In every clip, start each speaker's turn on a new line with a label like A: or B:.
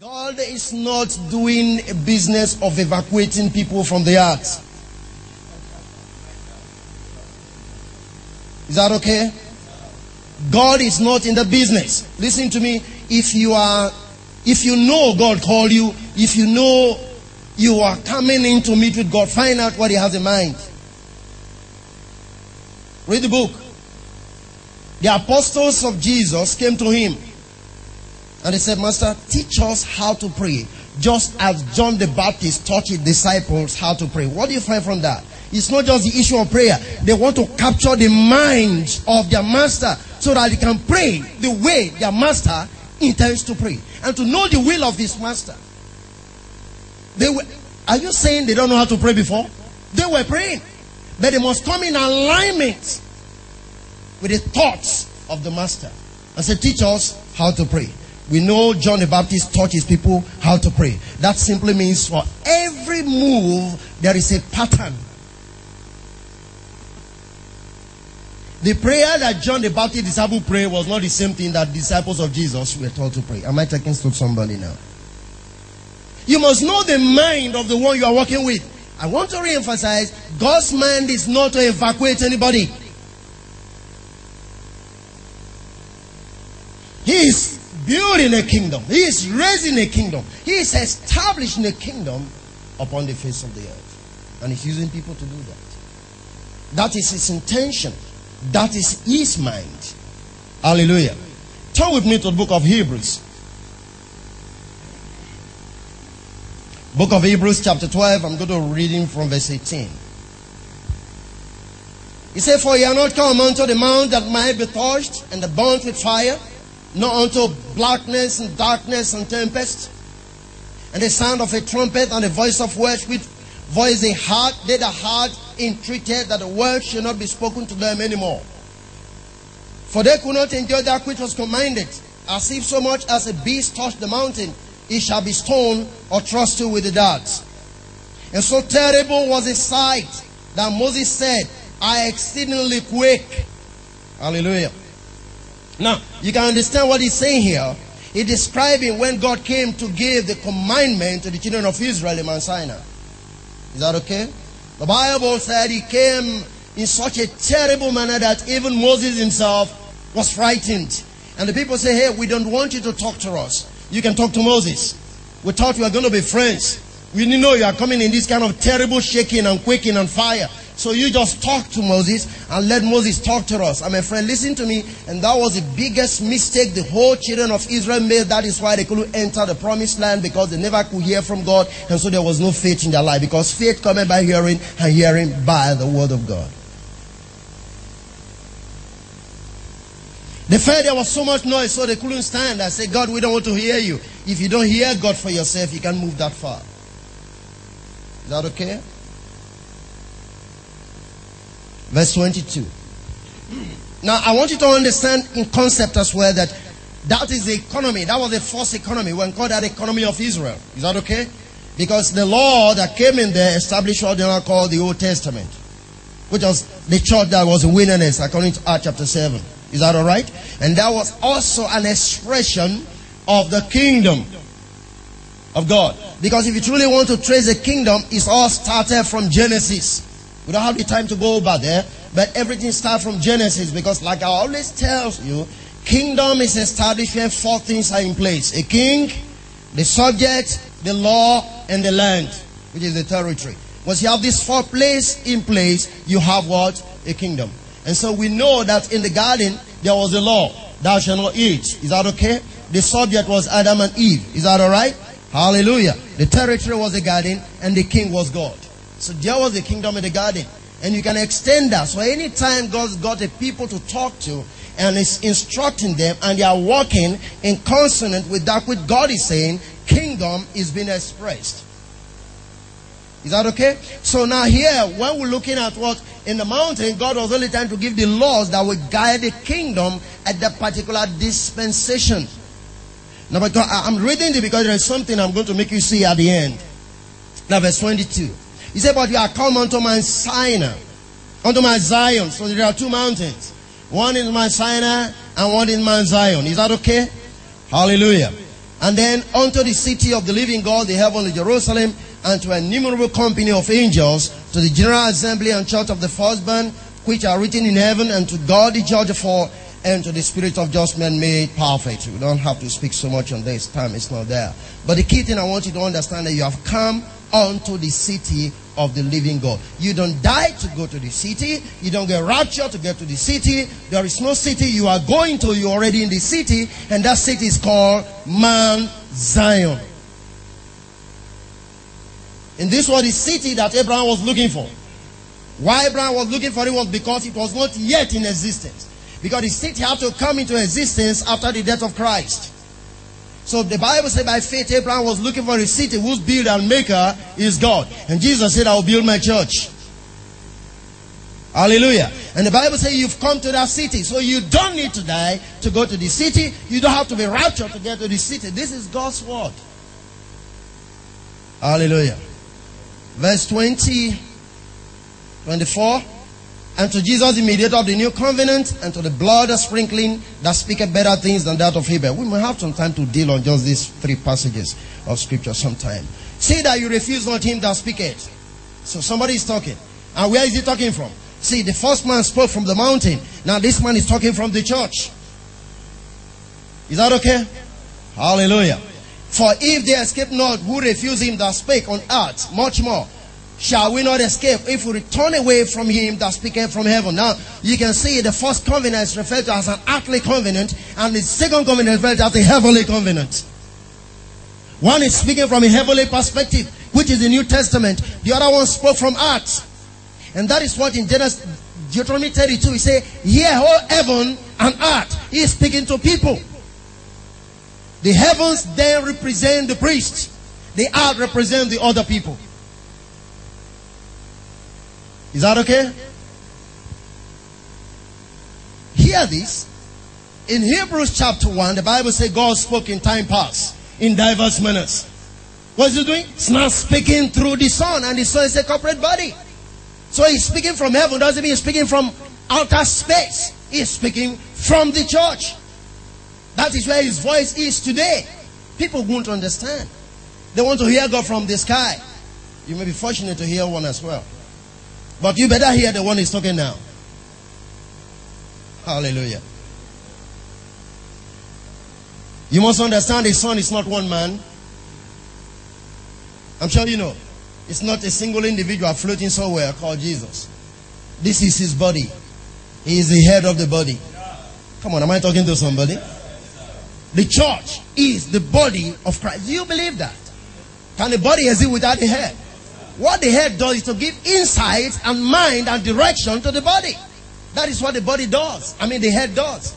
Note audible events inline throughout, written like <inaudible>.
A: God is not doing a business of evacuating people from the earth. Is that okay? God is not in the business. Listen to me. If you are, if you know God called you, if you know you are coming in to meet with God, find out what He has in mind. Read the book. The apostles of Jesus came to Him and they said, Master, teach us how to pray. Just as John the Baptist taught his disciples how to pray. What do you find from that? It's not just the issue of prayer. They want to capture the mind of their master so that they can pray the way their master intends to pray. And to know the will of this master. They were, are you saying they don't know how to pray before? They were praying. But they must come in alignment with the thoughts of the master. And say, teach us how to pray. We know John the Baptist taught his people how to pray. That simply means for every move, there is a pattern. The prayer that John the Baptist disciple prayed was not the same thing that disciples of Jesus were taught to pray. Am I taking to somebody now? You must know the mind of the one you are working with. I want to reemphasize God's mind is not to evacuate anybody. He is building a kingdom. He is raising a kingdom. He is establishing a kingdom upon the face of the earth. And he's using people to do that. That is his intention. That is his mind. Hallelujah. Turn with me to the book of Hebrews. Book of Hebrews, chapter 12. I'm going to read him from verse 18. He said, For ye are not come unto the mount that might be touched and the burnt with fire not unto blackness and darkness and tempest, and the sound of a trumpet and the voice of words with voice a heart, they the heart entreated that the word should not be spoken to them anymore. For they could not endure that which was commanded, as if so much as a beast touched the mountain, it shall be stoned or thrust with the darts. And so terrible was the sight that Moses said, I exceedingly quake. Hallelujah. Now, you can understand what he's saying here. He's describing when God came to give the commandment to the children of Israel in Mount Sinai. Is that okay? The Bible said he came in such a terrible manner that even Moses himself was frightened. And the people say, Hey, we don't want you to talk to us. You can talk to Moses. We thought we were going to be friends. We didn't know you are coming in this kind of terrible shaking and quaking and fire. So you just talk to Moses and let Moses talk to us. I'm a friend, listen to me. And that was the biggest mistake the whole children of Israel made. That is why they couldn't enter the promised land because they never could hear from God. And so there was no faith in their life because faith coming by hearing and hearing by the word of God. They felt there was so much noise, so they couldn't stand. I said, God, we don't want to hear you. If you don't hear God for yourself, you can't move that far. Is that okay? Verse 22. Now, I want you to understand in concept as well that that is the economy. That was the first economy when called that economy of Israel. Is that okay? Because the law that came in there established what they now call the Old Testament, which was the church that was in wilderness, according to Acts chapter 7. Is that alright? And that was also an expression of the kingdom of God. Because if you truly want to trace the kingdom, it's all started from Genesis. We don't have the time to go over there, but everything starts from Genesis because, like I always tell you, kingdom is established when four things are in place a king, the subject, the law, and the land, which is the territory. Once you have these four places in place, you have what? A kingdom. And so we know that in the garden, there was a law. Thou shalt not eat. Is that okay? The subject was Adam and Eve. Is that alright? Hallelujah. The territory was the garden and the king was God. So there was the kingdom in the garden. And you can extend that. So anytime God's got a people to talk to and is instructing them and they are walking in consonant with that which God is saying, kingdom is being expressed. Is that okay? So now here, when we're looking at what in the mountain, God was only trying to give the laws that would guide the kingdom at that particular dispensation. Now, I'm reading it because there is something I'm going to make you see at the end. Now, verse 22. He said, But you are come unto Mount Sinai, unto Mount Zion. So there are two mountains. One is Mount Sinai and one is Mount Zion. Is that okay? Hallelujah. And then unto the city of the living God, the heavenly Jerusalem, and to an innumerable company of angels, to the general assembly and church of the firstborn, which are written in heaven, and to God the judge of all, and to the spirit of just men made perfect. We don't have to speak so much on this time, it's not there. But the key thing I want you to understand that you have come unto the city of the living God. You don't die to go to the city. You don't get raptured to get to the city. There is no city you are going to. You're already in the city. And that city is called Mount Zion. And this was the city that Abraham was looking for. Why Abraham was looking for it was because it was not yet in existence. Because the city had to come into existence after the death of Christ. So the Bible said by faith Abraham was looking for a city whose builder and maker is God. And Jesus said, I will build my church. Hallelujah. And the Bible says you've come to that city. So you don't need to die to go to the city. You don't have to be raptured to get to the city. This is God's word. Hallelujah. Verse 20, 24. And to Jesus, the mediator of the new covenant, and to the blood sprinkling that speaketh better things than that of Abel. We may have some time to deal on just these three passages of scripture sometime. Say that you refuse not him that speaketh. So somebody is talking. And where is he talking from? See, the first man spoke from the mountain. Now this man is talking from the church. Is that okay? Hallelujah. For if they escape not who refuse him that spake on earth, much more shall we not escape if we turn away from him that speaketh from heaven. Now, you can see the first covenant is referred to as an earthly covenant, and the second covenant is referred to as a heavenly covenant. One is speaking from a heavenly perspective, which is the New Testament. The other one spoke from earth. And that is what in Genesis, Deuteronomy 32, he say, Hear, all heaven and earth. He is speaking to people. The heavens then represent the priests. The earth represent the other people. Is that okay? Hear this. In Hebrews chapter 1, the Bible says God spoke in time past in diverse manners. What's he doing? It's not speaking through the Son, and the Son is a corporate body. So he's speaking from heaven, doesn't mean he's speaking from outer space. He's speaking from the church. That is where his voice is today. People won't understand. They want to hear God from the sky. You may be fortunate to hear one as well. But you better hear the one he's talking now. Hallelujah. You must understand the son is not one man. I'm sure you know. It's not a single individual floating somewhere called Jesus. This is his body. He is the head of the body. Come on, am I talking to somebody? The church is the body of Christ. Do you believe that? Can the body exist without the head? What the head does is to give insight and mind and direction to the body. That is what the body does. I mean, the head does.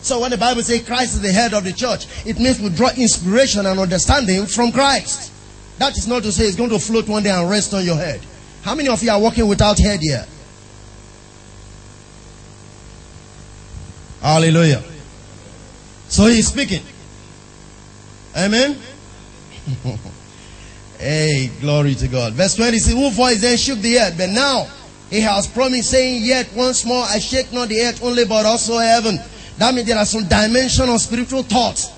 A: So when the Bible says Christ is the head of the church, it means we draw inspiration and understanding from Christ. That is not to say it's going to float one day and rest on your head. How many of you are walking without head here? Hallelujah. So he's speaking. Amen. <laughs> Hey, glory to God. Verse 20 says, Who voice then shook the earth? But now he has promised, saying, Yet once more I shake not the earth only, but also heaven. That means there are some dimension of spiritual thoughts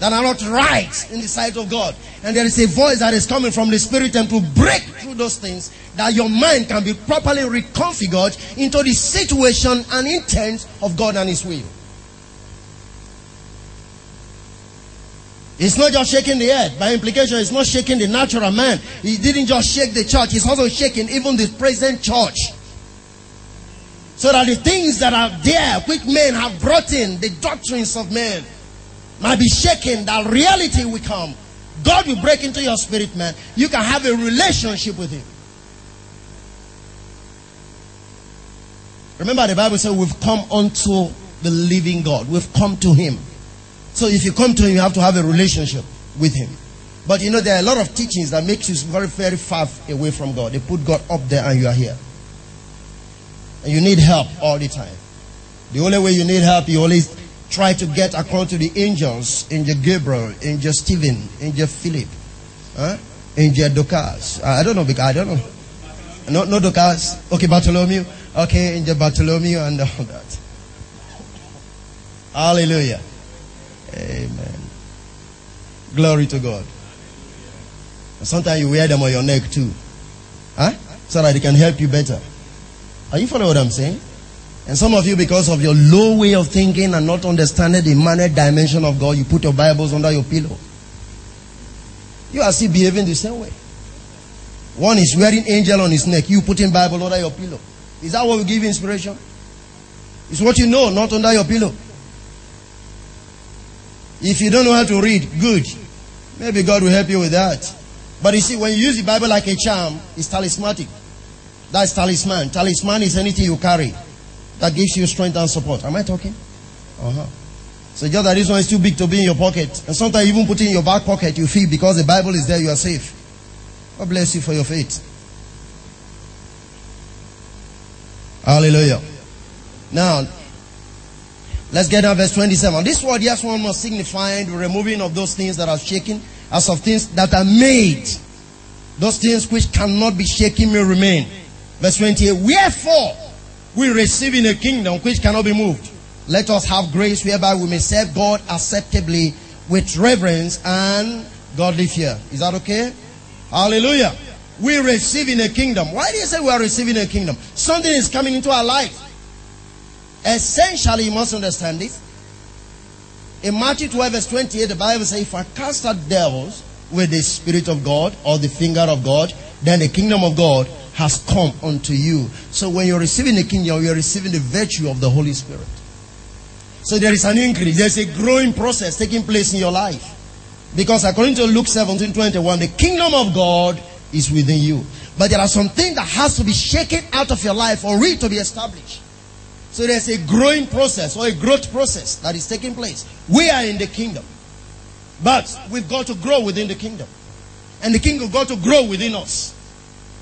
A: that are not right in the sight of God. And there is a voice that is coming from the Spirit and to break through those things that your mind can be properly reconfigured into the situation and intent of God and His will. It's not just shaking the earth. By implication, it's not shaking the natural man. He didn't just shake the church. He's also shaking even the present church. So that the things that are there, which men have brought in, the doctrines of men, might be shaken, that reality will come. God will break into your spirit, man. You can have a relationship with Him. Remember, the Bible says we've come unto the living God. We've come to Him. So if you come to him, you have to have a relationship with him. But you know, there are a lot of teachings that makes you very, very far away from God. They put God up there and you are here. And you need help all the time. The only way you need help, you always try to get according to the angels, in Angel Gabriel, Angel Stephen, Angel Philip, huh? Angel Dorcas. I don't know, because I don't know. No, no Dorcas. Okay, Bartholomew. Okay, in Angel Bartholomew and all that. Hallelujah. Amen. Glory to God. sometimes you wear them on your neck too. Huh? So that it can help you better. Are you following what I'm saying? And some of you, because of your low way of thinking and not understanding the manner dimension of God, you put your Bibles under your pillow. You are still behaving the same way. One is wearing angel on his neck. You putting Bible under your pillow. Is that what will give you inspiration? It's what you know, not under your pillow. If you don't know how to read, good. Maybe God will help you with that. But you see, when you use the Bible like a charm, it's talismanic. That's talisman. Talisman is anything you carry that gives you strength and support. Am I talking? Uh-huh. So just that this one is too big to be in your pocket. And sometimes even put it in your back pocket, you feel because the Bible is there, you are safe. God bless you for your faith. Hallelujah. Now, let's get down verse 27. This word, yes, one must signify the removing of those things that are shaken, as of things that are made. Those things which cannot be shaken may remain. Verse 28. Wherefore, we receive in a kingdom which cannot be moved. Let us have grace whereby we may serve God acceptably with reverence and godly fear. Is that okay? Hallelujah. We receive in a kingdom. Why do you say we are receiving a kingdom? Something is coming into our life. Essentially, you must understand this. In Matthew 12, verse 28, the Bible says, If I cast out devils with the Spirit of God or the finger of God, then the kingdom of God has come unto you. So when you're receiving the kingdom, you're receiving the virtue of the Holy Spirit. So there is an increase, there's a growing process taking place in your life. Because according to Luke 17 21, the kingdom of God is within you. But there are some things that has to be shaken out of your life for it to be established. So there's a growing process or a growth process that is taking place. We are in the kingdom. But we've got to grow within the kingdom. And the kingdom got to grow within us.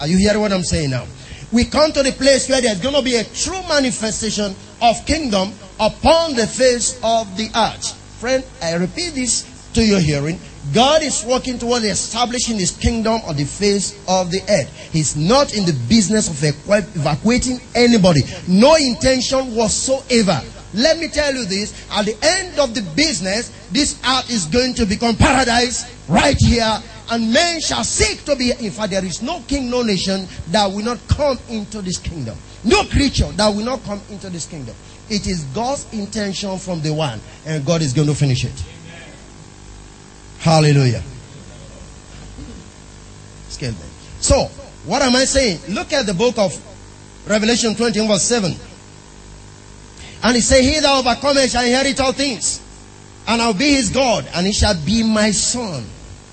A: Are you hearing what I'm saying now? We come to the place where there's going to be a true manifestation of kingdom upon the face of the earth. Friend, I repeat this to your hearing. God is working towards establishing his kingdom on the face of the earth. He's not in the business of evacuating anybody. No intention whatsoever. Let me tell you this. At the end of the business, this earth is going to become paradise right here and men shall seek to be. In fact, there is no king, no nation that will not come into this kingdom. No creature that will not come into this kingdom. It is God's intention from the one, and God is going to finish it. Hallelujah. So, what am I saying? Look at the book of Revelation 20 verse 7. And he said, He that overcometh shall inherit all things. And I'll be his God, and he shall be my son.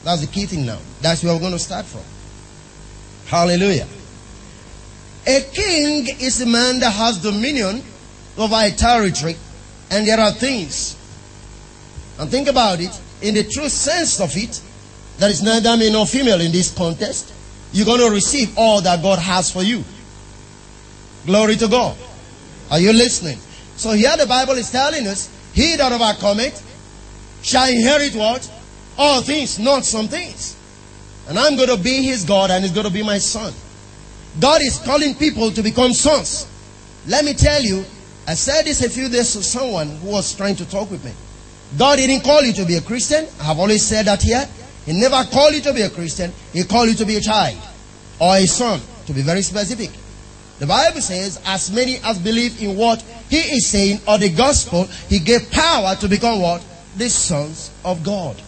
A: That's the key thing now. That's where we're going to start from. Hallelujah. A king is a man that has dominion over a territory, and there are things. And think about it, in the true sense of it, there is neither male nor female in this contest. You're going to receive all that God has for you. Glory to God. Are you listening? So here the Bible is telling us, he that overcometh shall inherit what? All things, not some things. And I'm going to be his God and he's going to be my son. God is calling people to become sons. Let me tell you, I said this a few days to someone who was trying to talk with me. God didn't call you to be a Christian. I have always said that here. He never called you to be a Christian. He called you to be a child or a son, to be very specific. The Bible says, as many as believe in what he is saying or the gospel, he gave power to become what? The sons of God.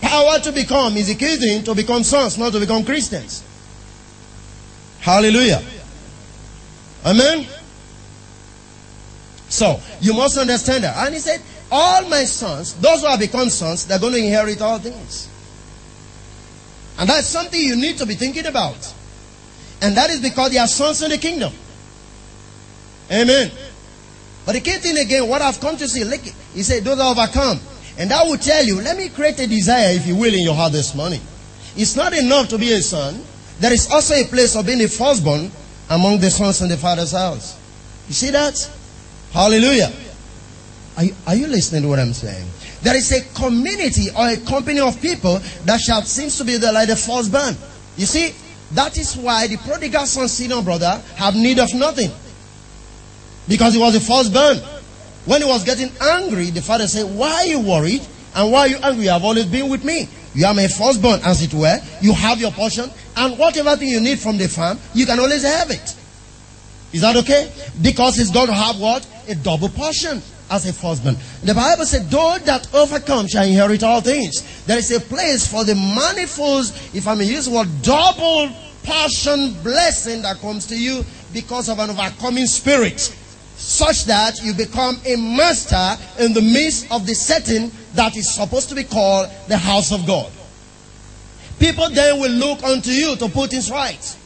A: Power to become is equivalent to become sons, not to become Christians. Hallelujah. Amen. So, you must understand that. And he said, All my sons, those who have become sons, they're going to inherit all things. And that's something you need to be thinking about. And that is because they are sons in the kingdom. Amen. But the key thing again, what I've come to see, look, he said, those are overcome. And that will tell you, let me create a desire, if you will, in your heart this morning. It's not enough to be a son. There is also a place of being a firstborn among the sons in the father's house. You see that? Hallelujah. Are you, are you listening to what I'm saying? There is a community or a company of people that shall seems to be the, like the firstborn. You see, that is why the prodigal son, senior brother, have need of nothing. Because he was the firstborn. When he was getting angry, the father said, Why are you worried? And why are you angry? You have always been with me. You are my firstborn, as it were. You have your portion. And whatever thing you need from the farm, you can always have it. Is that okay? Because he's going to have what? A double portion as a husband. The Bible said, those that overcome shall inherit all things. There is a place for the manifolds, if I may use the word, double portion blessing that comes to you because of an overcoming spirit. Such that you become a master in the midst of the setting that is supposed to be called the house of God. People then will look unto you to put things right.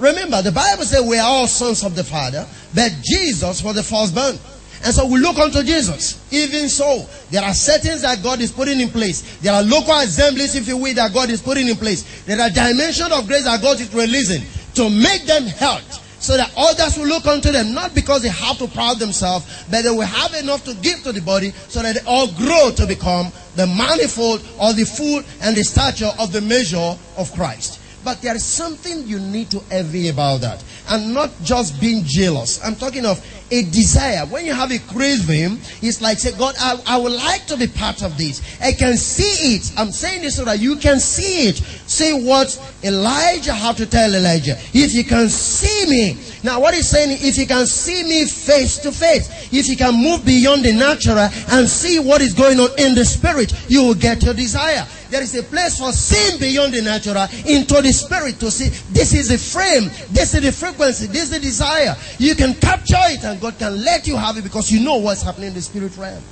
A: Remember, the Bible says we are all sons of the Father, but Jesus was the firstborn. And so we look unto Jesus. Even so, there are settings that God is putting in place. There are local assemblies, if you will, that God is putting in place. There are dimensions of grace that God is releasing to make them health. So that others will look unto them, not because they have to proud themselves, but they will have enough to give to the body so that they all grow to become the manifold or the full and the stature of the measure of Christ. But there is something you need to envy about that. And not just being jealous. I'm talking of a desire. When you have a craving, it's like say, God, I, I would like to be part of this. I can see it. I'm saying this so that you can see it. Say what Elijah had to tell Elisha. If you can see me. Now what he's saying, if you can see me face to face, if you can move beyond the natural and see what is going on in the spirit, you will get your desire. There is a place for seeing beyond the natural into the spirit to see this is the frame, this is the frequency, this is the desire. You can capture it and God can let you have it because you know what's happening in the spirit realm.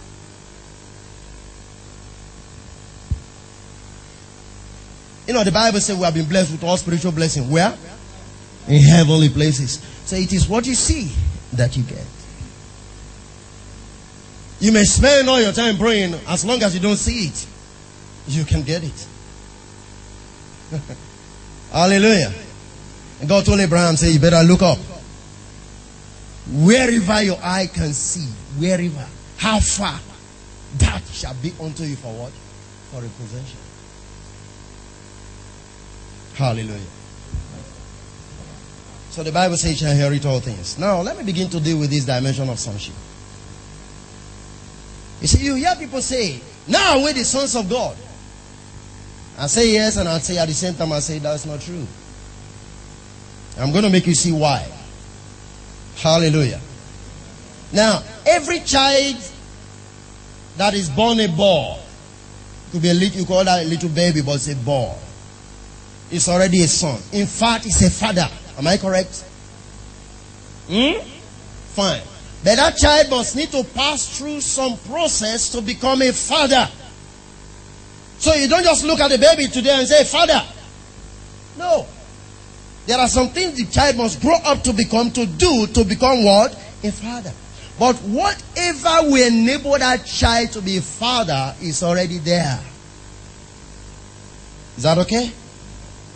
A: You know, the Bible says we have been blessed with all spiritual blessing. Where? In heavenly places. So it is what you see that you get. You may spend all your time praying as long as you don't see it you can get it. <laughs> Hallelujah. And God told Abraham, say, you better look up. Wherever your eye can see, wherever, how far, that shall be unto you for what? For a possession. Hallelujah. So the Bible says, you shall inherit all things. Now, let me begin to deal with this dimension of sonship. You see, you hear people say, now we're the sons of God. I say yes, and I say at the same time, I say that's not true. I'm going to make you see why. Hallelujah. Now, every child that is born a boy, could be a little, you call that a little baby, but it's a boy. It's already a son. In fact, it's a father. Am I correct? Hmm? Fine. But that child must need to pass through some process to become a father. So you don't just look at the baby today and say, Father. No. There are some things the child must grow up to become, to do, to become what? A father. But whatever will enable that child to be a father is already there. Is that okay?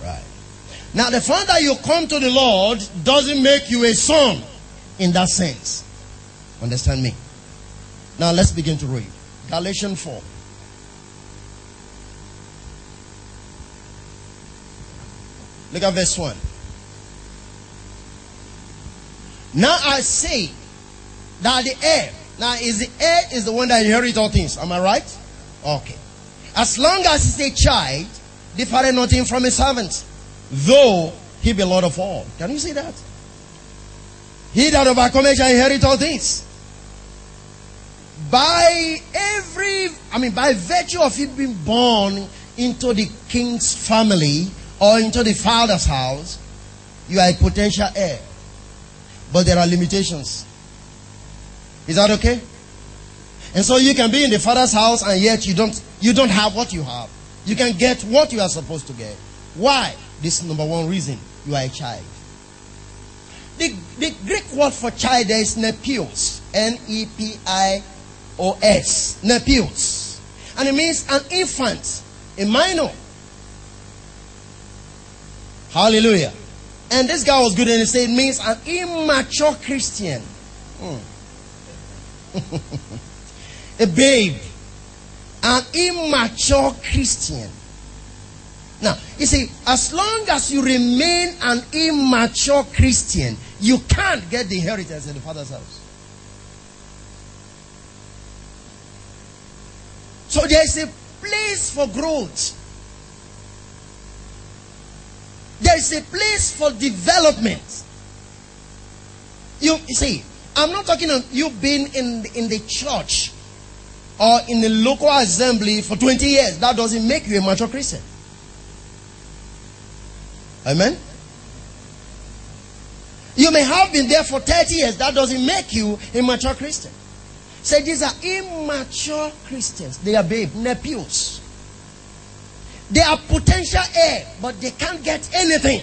A: Right. Now, the fact that you come to the Lord doesn't make you a son in that sense. Understand me? Now, let's begin to read. Galatians 4. Look at verse 1. Now I say that the heir, now is the heir is the one that inherits all things. Am I right? Okay. As long as he's a child, different nothing from a servant, though he be Lord of all. Can you see that? He that overcomes shall inherit all things. By every, I mean, by virtue of him being born into the king's family, or into the father's house, you are a potential heir. But there are limitations. Is that okay? And so you can be in the father's house and yet you don't you don't have what you have. You can get what you are supposed to get. Why? This is number one reason. You are a child. The, the Greek word for child there is nepios. N-E-P-I-O-S. Nepios. And it means an infant, a minor. Hallelujah. And this guy was good and he said it means an immature Christian. Hmm. <laughs> a babe. An immature Christian. Now, you see, as long as you remain an immature Christian, you can't get the inheritance in the Father's house. So there is a place for growth. There is a place for development. You, see, I'm not talking of you being in, in the church or in the local assembly for 20 years. That doesn't make you a mature Christian. Amen? You may have been there for 30 years. That doesn't make you a mature Christian. Say these are immature Christians. They are babe, nepios. They are potential heir, but they can't get anything.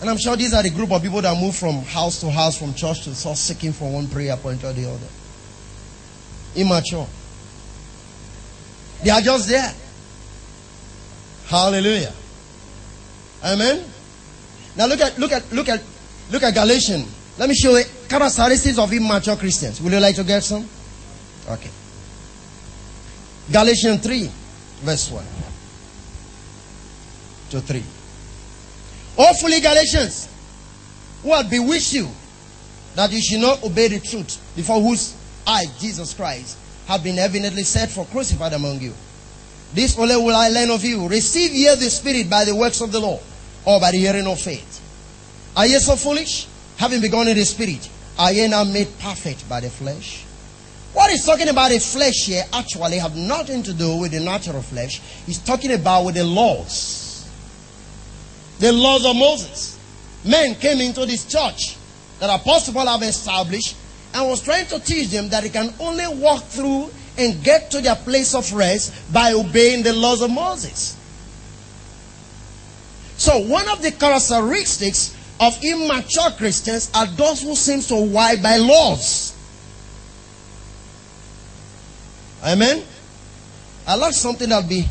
A: And I'm sure these are the group of people that move from house to house, from church to church, seeking for one prayer point or the other. Immature. They are just there. Hallelujah. Amen. Now look at look at look at look at Galatians. Let me show you characteristics of immature Christians. Would you like to get some? Okay. Galatians 3, verse 1 to 3. Hopefully, Galatians, who had bewitched you that you should not obey the truth, before whose I, Jesus Christ, have been evidently set for crucified among you. This only will I learn of you. Receive ye the Spirit by the works of the law, or by the hearing of faith. Are ye so foolish? Having begun in the Spirit, are ye now made perfect by the flesh? What he's talking about the flesh here actually have nothing to do with the natural flesh. He's talking about with the laws the laws of Moses. Men came into this church that Apostle Paul have established and was trying to teach them that they can only walk through and get to their place of rest by obeying the laws of Moses. So one of the characteristics of immature Christians are those who seem to abide by laws. Amen. I like something that'll be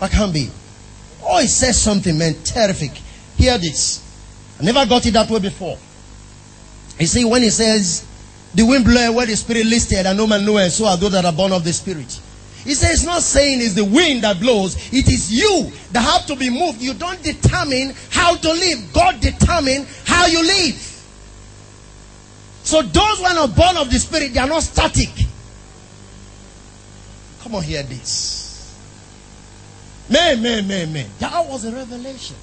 A: I can be. Oh, he says something, man, terrific. Hear this. I never got it that way before. You see, when he says, the wind bloweth where the spirit listed, and no man knoweth, so are those that are born of the spirit. He says, it's not saying it's the wind that blows, it is you that have to be moved. You don't determine how to live, God determine how you live. So those who are not born of the spirit, they are not static. Come on, hear this. Man, man, man, man. That was a revelation.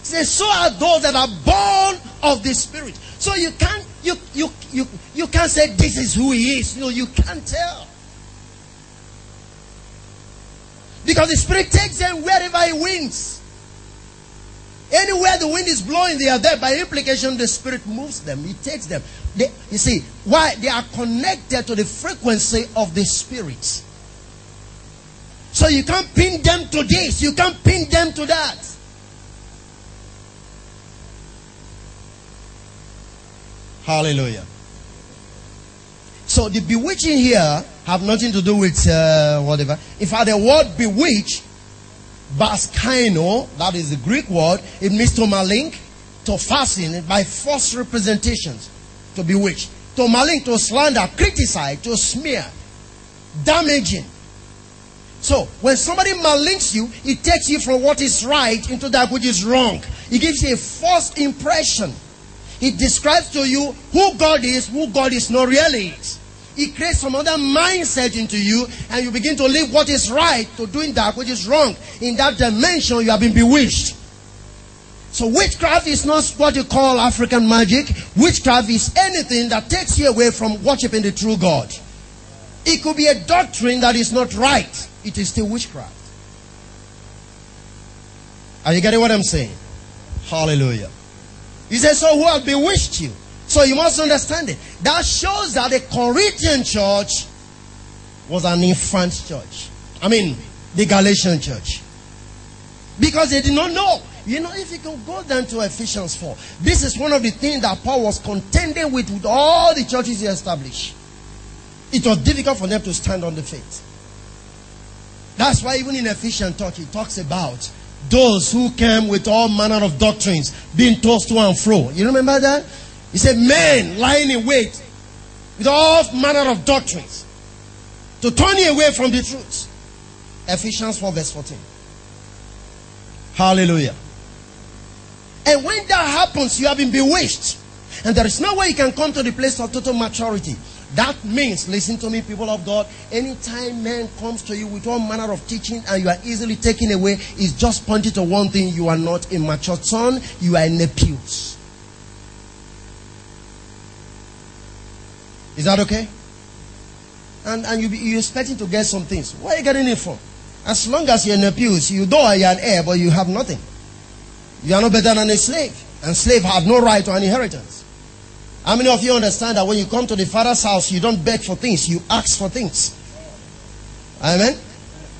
A: He says, so are those that are born of the Spirit. So you can't you you you you can't say this is who he is. No, you can't tell. Because the Spirit takes them wherever he wins. Anywhere the wind is blowing, they are there. By implication, the Spirit moves them. He takes them. They, you see, why? They are connected to the frequency of the Spirit. So you can't pin them to this, you can't pin them to that. Hallelujah. So the bewitching here have nothing to do with uh, whatever. In fact, the word bewitch, baskaino, that is the Greek word, it means to malink, to fasten by false representations, to bewitch, to malink, to slander, criticize, to smear, damaging. So, when somebody malinks you, it takes you from what is right into that which is wrong. It gives you a false impression. It describes to you who God is, who God is not really. It creates some other mindset into you, and you begin to live what is right to doing that which is wrong. In that dimension, you have been bewitched. So witchcraft is not what you call African magic. Witchcraft is anything that takes you away from worshiping the true God. It could be a doctrine that is not right it is still witchcraft. Are you getting what I'm saying? Hallelujah. He says, So who have bewitched you? So you must understand it. That shows that the Corinthian church was an infant church. I mean, the Galatian church. Because they did not know. You know, if you can go down to Ephesians 4, this is one of the things that Paul was contending with with all the churches he established. It was difficult for them to stand on the faith. That's why even in Ephesians talk, he talks about those who came with all manner of doctrines being tossed to and fro. You remember that? He said, men lying in wait with all manner of doctrines to turn you away from the truth. Ephesians 4 verse 14. Hallelujah. And when that happens, you have been bewitched. And there is no way you can come to the place of total maturity That means, listen to me, people of God, anytime man comes to you with all manner of teaching and you are easily taken away, it's just pointing to one thing you are not a mature son, you are in the pews. Is that okay? And, and you, you're expecting to get some things. Where are you getting it from? As long as you're in the pews, you know you're an heir, but you have nothing. You are no better than a slave. And slave have no right to an inheritance. How many of you understand that when you come to the father's house, you don't beg for things, you ask for things? Amen?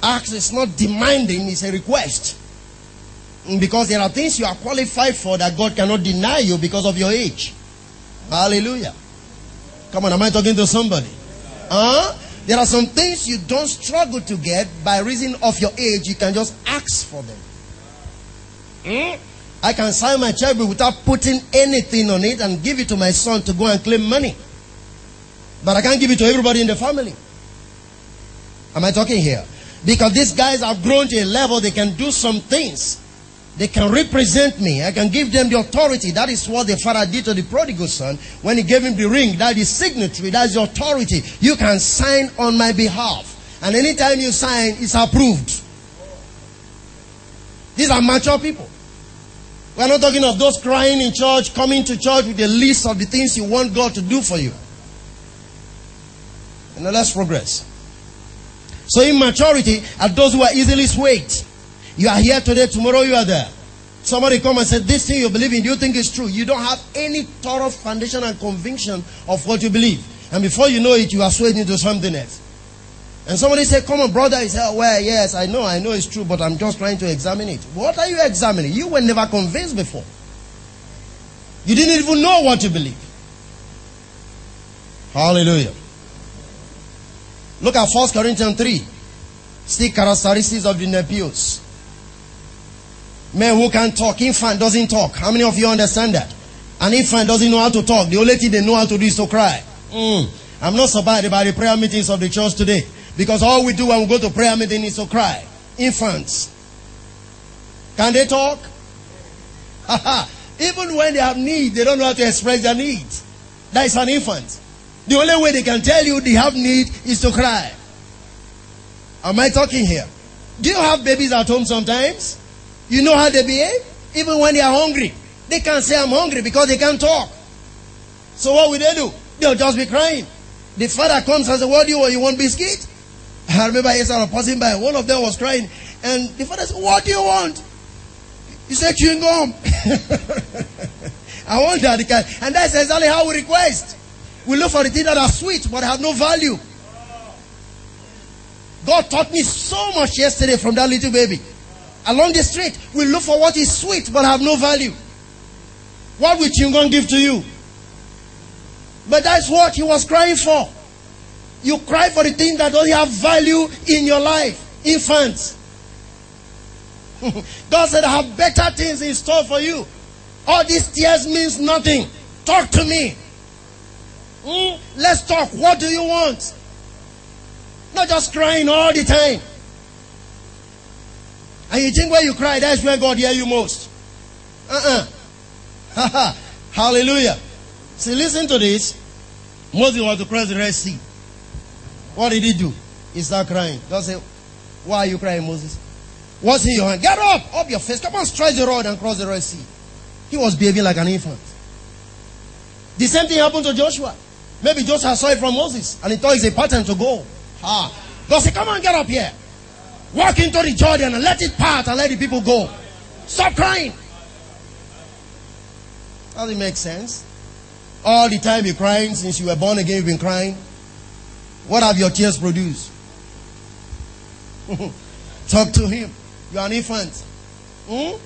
A: Ask is not demanding, it's a request. Because there are things you are qualified for that God cannot deny you because of your age. Hallelujah. Come on, am I talking to somebody? Huh? There are some things you don't struggle to get by reason of your age. You can just ask for them. Hmm? I can sign my checkbook without putting anything on it and give it to my son to go and claim money. But I can't give it to everybody in the family. Am I talking here? Because these guys have grown to a level they can do some things. They can represent me. I can give them the authority. That is what the father did to the prodigal son when he gave him the ring. That is signatory. That is authority. You can sign on my behalf. And anytime you sign, it's approved. These are mature people. We're not talking of those crying in church, coming to church with a list of the things you want God to do for you. And now let's progress. So immaturity are those who are easily swayed. You are here today, tomorrow you are there. Somebody come and say, this thing you believe in, do you think is true? You don't have any thorough foundation and conviction of what you believe. And before you know it, you are swayed into something else. And somebody say, come on, brother. He said, well, yes, I know, I know it's true, but I'm just trying to examine it. What are you examining? You were never convinced before. You didn't even know what to believe. Hallelujah. Look at 1 Corinthians 3. See characteristics of the Nepios. Men who can talk. Infant doesn't talk. How many of you understand that? An infant doesn't know how to talk. The only thing they know how to do is to cry. Mm. I'm not surprised about the prayer meetings of the church today. Because all we do when we go to prayer meeting is to cry. Infants. Can they talk? <laughs> Even when they have need, they don't know how to express their needs. That is an infant. The only way they can tell you they have need is to cry. Am I talking here? Do you have babies at home sometimes? You know how they behave? Even when they are hungry. They can't say I'm hungry because they can't talk. So what will they do? They'll just be crying. The father comes and says, What do you want? You want biscuit? I remember yesterday I was passing by. One of them was crying. And the father said, What do you want? He said, Chewing gum. <laughs> I want that. And that's exactly how we request. We look for the things that are sweet but have no value. God taught me so much yesterday from that little baby. Along the street, we look for what is sweet but have no value. What will Chingon give to you? But that's what he was crying for. You cry for the things that don't have value in your life. Infants. <laughs> God said, I have better things in store for you. All these tears means nothing. Talk to me. Mm? Let's talk. What do you want? Not just crying all the time. And you think when you cry, that's where God hear you most. Uh-uh. <laughs> Hallelujah. See, listen to this. Moses was to cross the Red Sea. What did he do? He started crying. God said, Why are you crying, Moses? What's in your hand? Get up! Up your face. Come on, strike the rod and cross the Red Sea. He was behaving like an infant. The same thing happened to Joshua. Maybe Joshua saw it from Moses and he thought it's a pattern to go. Ah. God said, Come on, get up here. Walk into the Jordan and let it part and let the people go. Stop crying. Does it make sense? All the time you're crying since you were born again, you've been crying. What have your tears produced? <laughs> Talk to him. You're an infant. Hmm?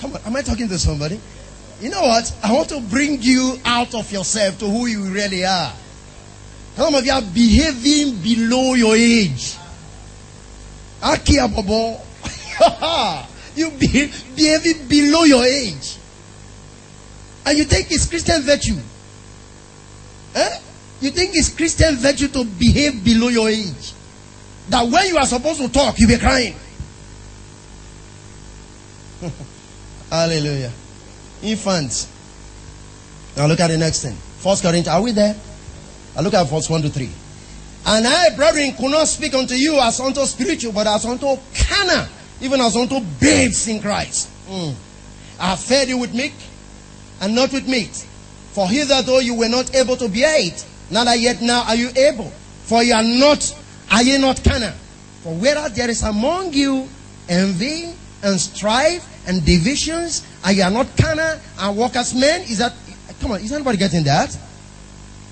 A: Come on, am I talking to somebody? You know what? I want to bring you out of yourself to who you really are. Some of you are behaving below your age. Akia Bobo. <laughs> you behave, behaving below your age. And you think it's Christian virtue. Eh? You think it's Christian virtue to behave below your age? That when you are supposed to talk, you be crying. <laughs> Hallelujah. Infants. Now look at the next thing. First Corinthians. Are we there? I look at verse 1 to 3. And I, brethren, could not speak unto you as unto spiritual, but as unto carnal, even as unto babes in Christ. Mm. I have fed you with milk and not with meat. For hitherto you were not able to bear it, neither yet now are you able. For you are not, are ye not carnal? For whereas there is among you envy and strife and divisions, and you are not carnal and as men, is that, come on, is anybody getting that?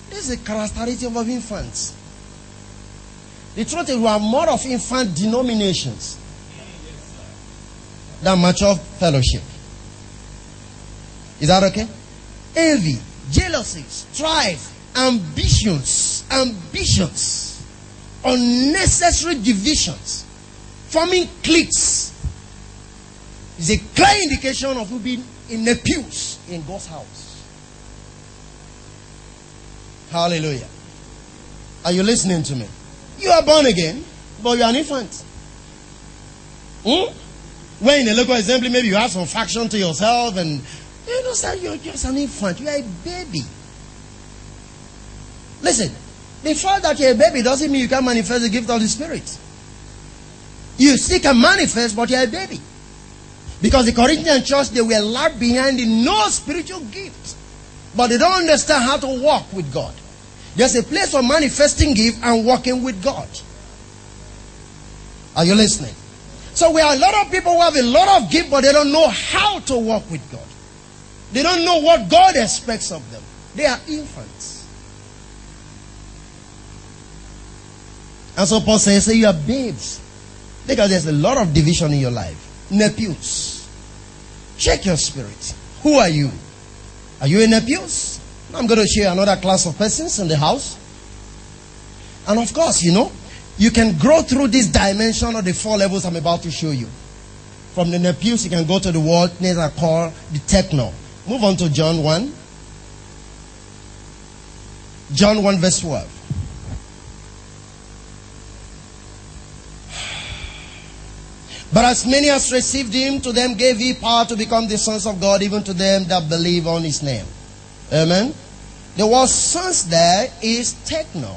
A: This is a characteristic of infants. The truth is, we are more of infant denominations than mature fellowship. Is that okay? Envy, jealousy, strife, ambitions, ambitions, unnecessary divisions, forming cliques is a clear indication of you being in the pews in God's house. Hallelujah. Are you listening to me? You are born again, but you are an infant. Hmm? When in a local assembly, maybe you have some faction to yourself and you understand you're just an infant. You are a baby. Listen, the fact that you're a baby doesn't mean you can manifest the gift of the Spirit. You still can manifest, but you're a baby. Because the Corinthian church, they were locked behind in no spiritual gift. But they don't understand how to walk with God. There's a place for manifesting gift and walking with God. Are you listening? So we are a lot of people who have a lot of gift, but they don't know how to walk with God. They don't know what God expects of them. They are infants. And so Paul says, say you are babes. Because there's a lot of division in your life. Nepios. Check your spirit. Who are you? Are you a Nepios? I'm going to share another class of persons in the house. And of course, you know, you can grow through this dimension of the four levels I'm about to show you. From the Nepios, you can go to the world, names are called the techno. Move on to John 1. John 1, verse 12. But as many as received him, to them gave he power to become the sons of God, even to them that believe on his name. Amen. The word sons there is techno.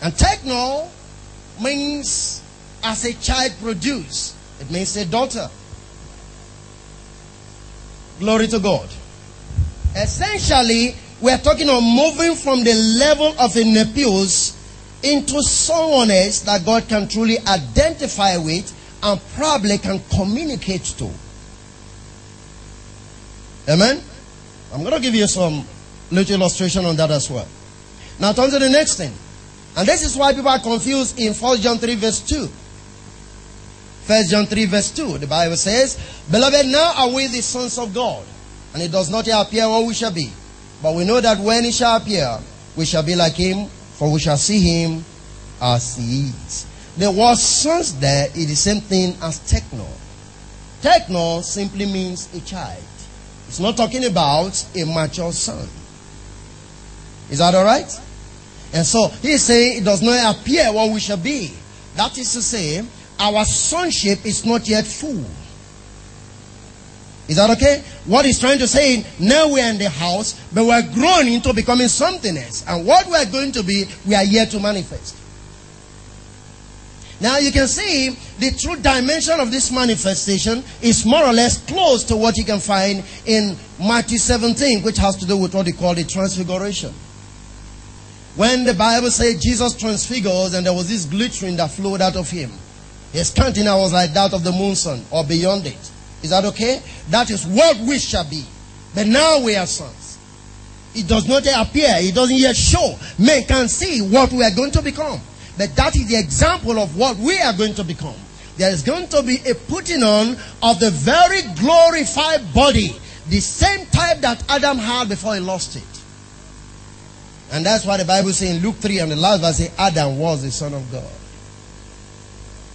A: And techno means as a child produced. It means a daughter. Glory to God. Essentially, we are talking of moving from the level of a nepios into someone else that God can truly identify with and probably can communicate to. Amen? I'm going to give you some little illustration on that as well. Now turn to the next thing. And this is why people are confused in 1 John 3 verse 2. 1 John 3 verse 2. The Bible says, Beloved, now are we the sons of God. And it does not yet appear what we shall be. But we know that when he shall appear, we shall be like him, for we shall see him as he is. The word sons there is the same thing as techno. Techno simply means a child. It's not talking about a mature son. Is that alright? And so he's saying it does not appear what we shall be. That is to say, our sonship is not yet full. Is that okay? What he's trying to say, now we're in the house, but we're growing into becoming something else. And what we're going to be, we are yet to manifest. Now you can see the true dimension of this manifestation is more or less close to what you can find in Matthew 17, which has to do with what they call the transfiguration. When the Bible says Jesus transfigures and there was this glittering that flowed out of him. His countenance was like that of the moon sun or beyond it. Is that okay? That is what we shall be. But now we are sons. It does not yet appear. It doesn't yet show. Men can see what we are going to become. But that is the example of what we are going to become. There is going to be a putting on of the very glorified body, the same type that Adam had before he lost it. And that's why the Bible says in Luke 3 and the last verse Adam was the son of God.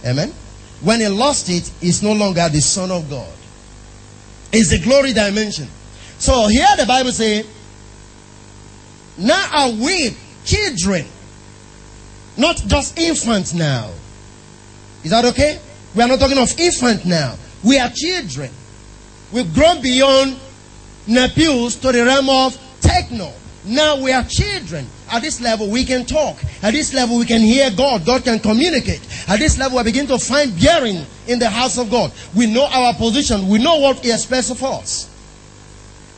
A: Amen. When he lost it, he's no longer the son of God. It's the glory dimension. So here the Bible says, now are we children, not just infants now. Is that okay? We are not talking of infant now. We are children. We've grown beyond nepios to the realm of techno. Now we are children. At this level, we can talk. At this level, we can hear God. God can communicate. At this level, we begin to find bearing in the house of God. We know our position. We know what He expects of us.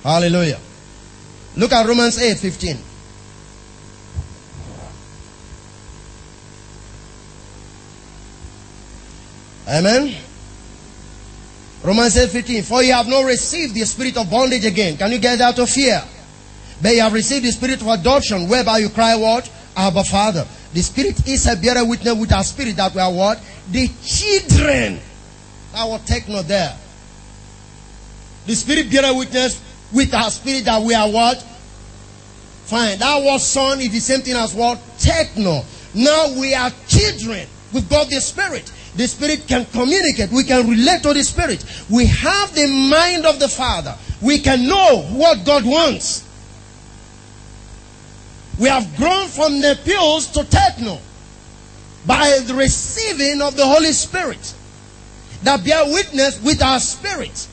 A: Hallelujah. Look at Romans 8 15. Amen. Romans 8 15. For you have not received the spirit of bondage again. Can you get out of fear? But you have received the spirit of adoption, whereby you cry, What? Abba Father. The spirit is a bearer witness with our spirit that we are what? The children. Our techno there. The spirit bearer witness with our spirit that we are what? Fine. That was son is the same thing as what? Techno. Now we are children. We've got the spirit. The spirit can communicate. We can relate to the spirit. We have the mind of the Father. We can know what God wants. We have grown from the pills to techno by the receiving of the Holy Spirit that bear witness with our spirit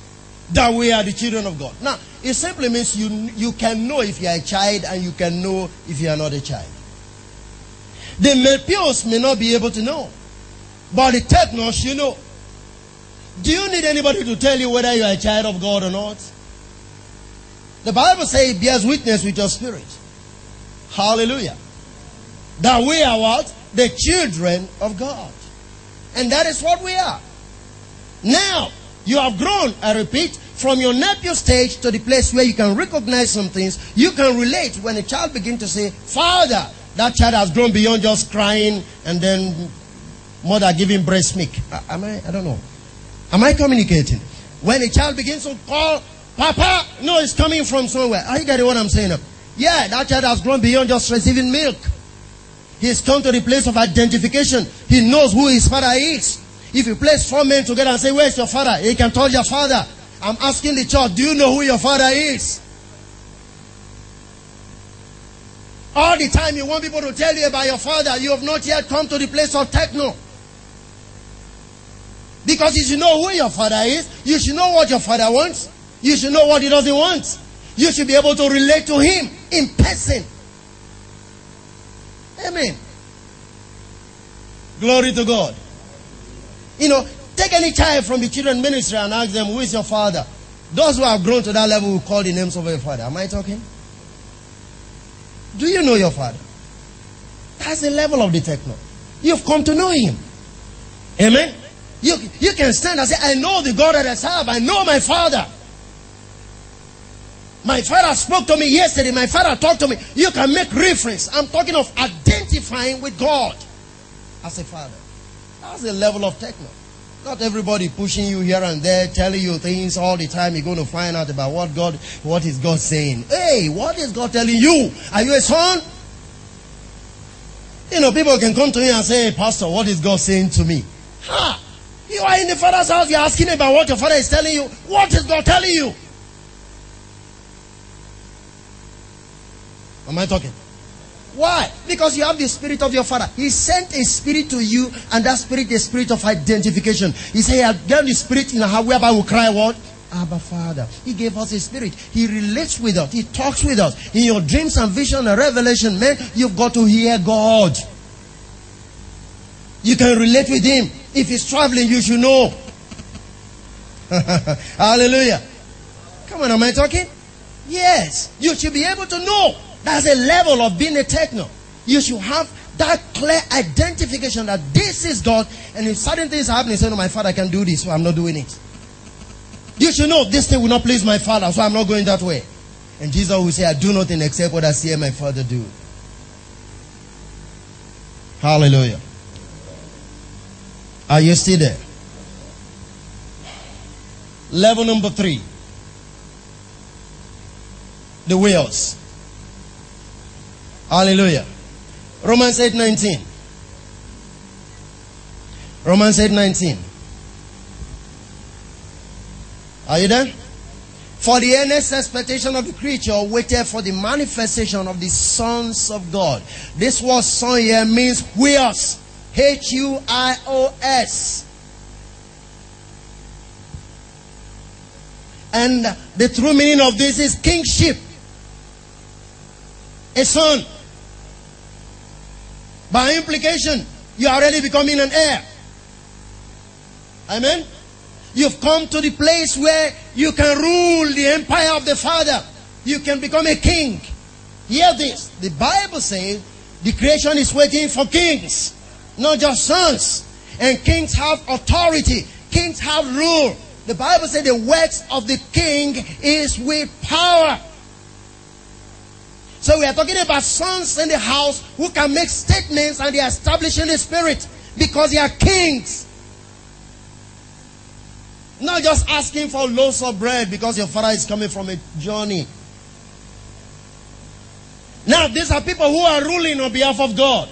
A: that we are the children of God. Now, it simply means you, you can know if you are a child and you can know if you are not a child. The nepios may not be able to know, but the technos you know. Do you need anybody to tell you whether you are a child of God or not? The Bible says it bears witness with your spirit. Hallelujah. That we are what? The children of God. And that is what we are. Now, you have grown, I repeat, from your nepios stage to the place where you can recognize some things. You can relate when a child begins to say, Father, that child has grown beyond just crying and then mother giving breast milk. Am I? I don't know. Am I communicating? When a child begins to call, Papa, no, it's coming from somewhere. Are you getting what I'm saying? Yeah, that child has grown beyond just receiving milk. He's come to the place of identification. He knows who his father is. If you place four men together and say, Where's your father? He can tell your father. I'm asking the church, do you know who your father is? All the time you want people to tell you about your father, you have not yet come to the place of techno. Because if you should know who your father is, you should know what your father wants, you should know what he doesn't want. You should be able to relate to him in person. Amen. Glory to God. You know, take any child from the children ministry and ask them, Who is your father? Those who have grown to that level will call the names of your father. Am I talking? Do you know your father? That's the level of the techno. You've come to know him. Amen. You, you can stand and say, I know the God that I serve. I know my father. My father spoke to me yesterday. My father talked to me. You can make reference. I'm talking of identifying with God as a father. That's the level of techno. Not everybody pushing you here and there, telling you things all the time. You're going to find out about what God, what is God saying. Hey, what is God telling you? Are you a son? You know, people can come to me and say, hey, Pastor, what is God saying to me? Ha! You are in the father's house, you're asking about what your father is telling you. What is God telling you? Am I talking? Why? Because you have the spirit of your father. He sent a spirit to you, and that spirit is spirit of identification. He said, He had given the spirit in our whereby we cry what? Abba Father. He gave us a spirit. He relates with us. He talks with us. In your dreams and vision and revelation, man, you've got to hear God. You can relate with Him. If He's traveling, you should know. <laughs> Hallelujah. Come on, am I talking? Yes. You should be able to know. That's a level of being a techno. You should have that clear identification that this is God, and if certain things happen, you say, No, my father can do this, so I'm not doing it. You should know this thing will not please my father, so I'm not going that way. And Jesus will say, I do nothing except what I see my father do. Hallelujah. Are you still there? Level number three. The huios. Hallelujah. Romans 8 19. Romans 8 19. Are you there? For the earnest expectation of the creature waited for the manifestation of the sons of God. This word son here means huios. H U I O S. And the true meaning of this is kingship. a son. By implication, you are already becoming an heir. Amen. You've come to the place where you can rule the empire of the Father. You can become a king. Hear this. The Bible says the creation is waiting for kings, not just sons. And kings have authority. Kings have rule. The Bible says the works of the king is with power. So we are talking about sons in the house who can make statements and they are establishing the spirit because they are kings. Not just asking for loaves of bread because your father is coming from a journey. Now, these are people who are ruling on behalf of God.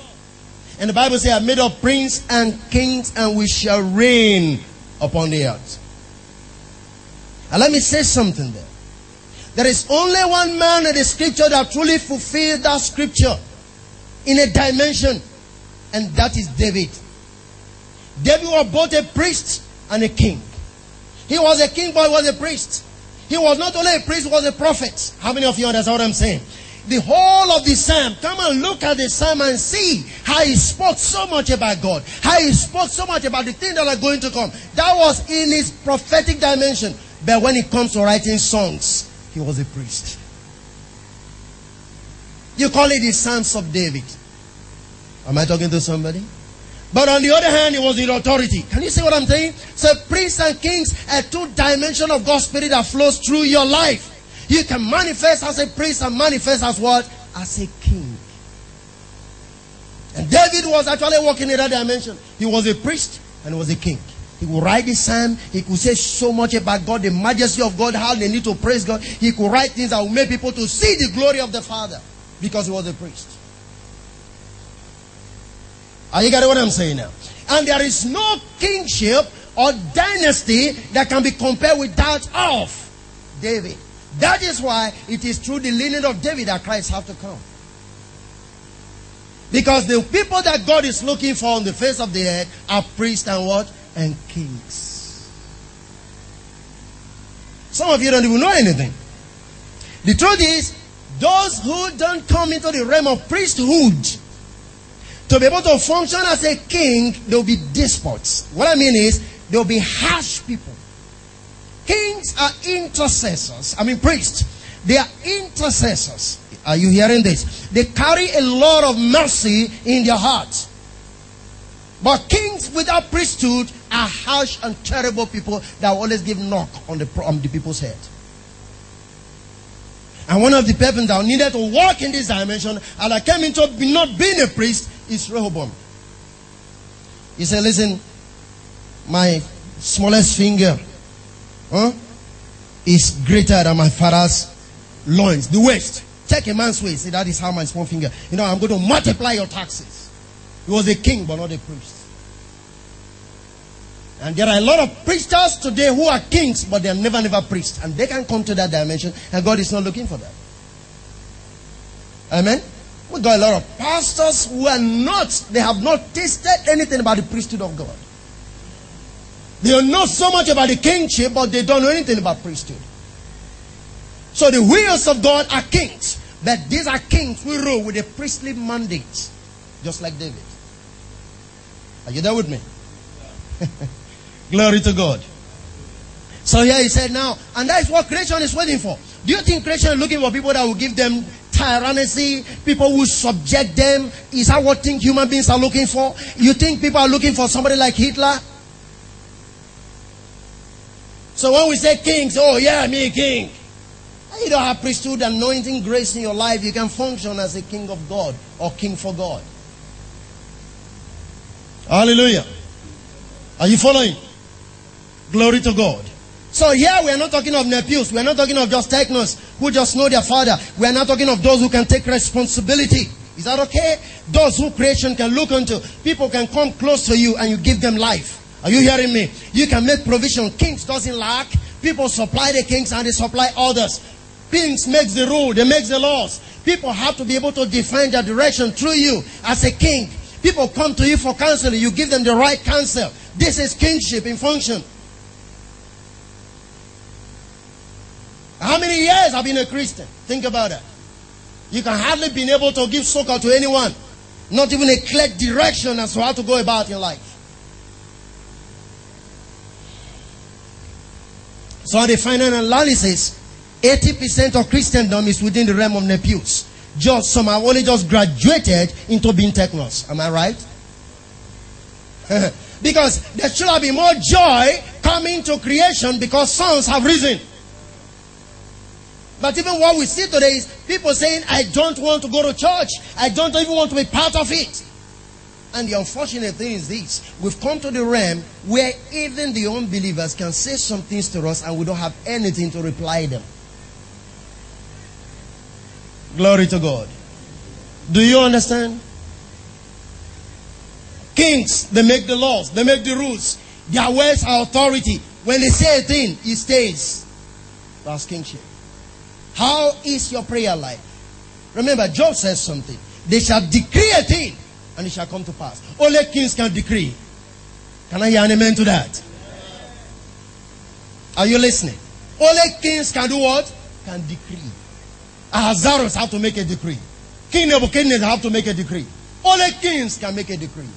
A: And the Bible says, I made up prince and kings, and we shall reign upon the earth. And let me say something there. There is only one man in the scripture that truly fulfilled that scripture in a dimension, and that is David. David was both a priest and a king. He was a king, but he was a priest. He was not only a priest, he was a prophet. How many of you understand what I'm saying? The whole of the psalm, come and look at the psalm and see how he spoke so much about God. How he spoke so much about the things that are going to come. That was in his prophetic dimension. But when it comes to writing songs, he was a priest. You call it the Psalms of David. Am I talking to somebody? But on the other hand, it was in authority. Can you see what I'm saying? So priests and kings are two dimensions of God's spirit that flows through your life. You can manifest as a priest and manifest as what? As a king. And David was actually walking in that dimension. He was a priest and he was a king. He could write the psalm. He could say so much about God, the majesty of God, how they need to praise God. He could write things that would make people to see the glory of the Father because he was a priest. Are you getting what I'm saying now? And there is no kingship or dynasty that can be compared with that of David. That is why it is through the lineage of David that Christ have to come. Because the people that God is looking for on the face of the earth are priests and what? And kings. Some of you don't even know anything. The truth is, those who don't come into the realm of priesthood to be able to function as a king, they'll be despots. What I mean is, they'll be harsh people. Kings are intercessors. I mean, priests. They are intercessors. Are you hearing this? They carry a lot of mercy in their hearts. But kings without priesthood are harsh and terrible people that always give knock on the, on the people's head. And one of the people that needed to walk in this dimension and I came into not being a priest is Rehoboam. He said, Listen, my smallest finger huh, is greater than my father's loins, the waist. Check a man's waist. See, that is how my small finger. You know, I'm going to multiply your taxes. He was a king, but not a priest. And there are a lot of preachers today who are kings, but they're never, never priests. And they can come to that dimension, and God is not looking for that. Amen? We got a lot of pastors who are not, they have not tasted anything about the priesthood of God. They know so much about the kingship, but they don't know anything about priesthood. So the huios of God are kings, but these are kings who rule with a priestly mandate, just like David. Are you there with me? <laughs> Glory to God. So here he said now, and that is what creation is waiting for. Do you think creation is looking for people that will give them tyranny, people who subject them? Is that what think human beings are looking for? You think people are looking for somebody like Hitler? So when we say kings, oh yeah, me king. You don't have priesthood, anointing, grace in your life. You can function as a king of God or king for God. Hallelujah. Are you following? Glory to God. So here we are not talking of nepios. We are not talking of just technos who just know their father. We are not talking of those who can take responsibility. Is that okay? Those who creation can look into. People can come close to you and you give them life. Are you hearing me? You can make provision. Kings doesn't lack. People supply the kings and they supply others. Kings makes the rule. They make the laws. People have to be able to define their direction through you as a king. People come to you for counsel. You give them the right counsel. This is kingship in function. How many years I've been a Christian? Think about that. You can hardly be able to give succor to anyone. Not even a clear direction as to how to go about your life. So the final analysis, 80% of Christendom is within the realm of Nepios. Just some have only just graduated into being technos. Am I right? <laughs> because there should have been more joy coming to creation because sons have risen. But even what we see today is people saying, I don't want to go to church. I don't even want to be part of it. And the unfortunate thing is this we've come to the realm where even the unbelievers can say some things to us and we don't have anything to reply them. Glory to God. Do you understand? Kings, they make the laws, they make the rules. Their words are authority. When they say a thing, it stays. That's kingship. How is your prayer life? Remember, Job says something. They shall decree a thing, and it shall come to pass. Only kings can decree. Can I hear an amen to that? Are you listening? Only kings can do what? Can decree. Ahasuerus have to make a decree. King Nebuchadnezzar have to make a decree. Only kings can make a decree.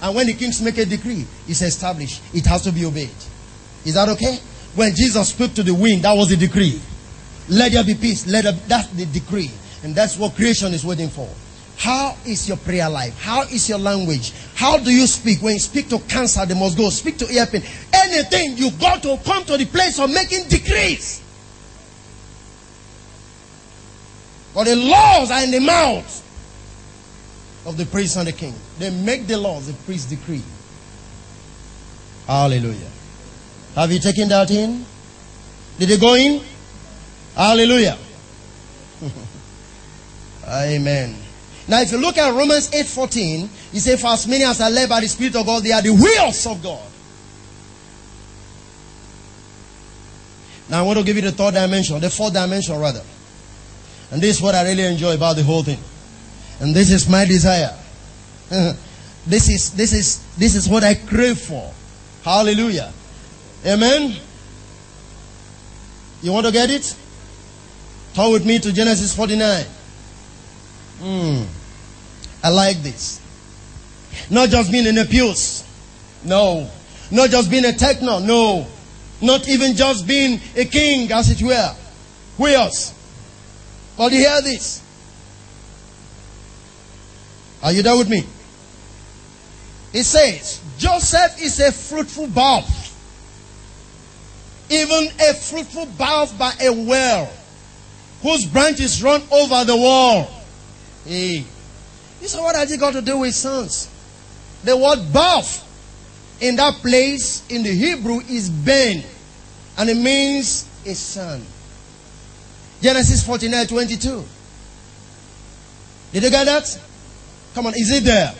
A: And when the kings make a decree, it's established. It has to be obeyed. Is that okay? When Jesus spoke to the wind, that was the decree. Let there be peace. Let there, that's the decree. And that's what creation is waiting for. How is your prayer life? How is your language? How do you speak? When you speak to cancer, they must go. Speak to ear pain. Anything, you got to come to the place of making decrees. For the laws are in the mouth of the priest and the king. They make the laws, the priest decree. Hallelujah. Have you taken that in? Did it go in? Hallelujah. Amen. Now, if you look at Romans 8:14, he says, For as many as are led by the Spirit of God, they are the huios of God. Now, I want to give you the third dimension, the fourth dimension, rather. And this is what I really enjoy about the whole thing. And this is my desire. <laughs> this is this is this is what I crave for. Hallelujah. Amen. You want to get it? Turn with me to Genesis 49. Hmm. I like this. Not just being in a pews. No. Not just being a techno. No. Not even just being a king, as it were. Who else? But you hear this. Are you there with me? It says, Joseph is a fruitful bough. Even a fruitful bough by a well whose branches run over the wall. Hey. You say, what has it got to do with sons? The word buff in that place in the Hebrew is Ben, and it means a son. Genesis 49 22. Did you get that? Come on, is it there?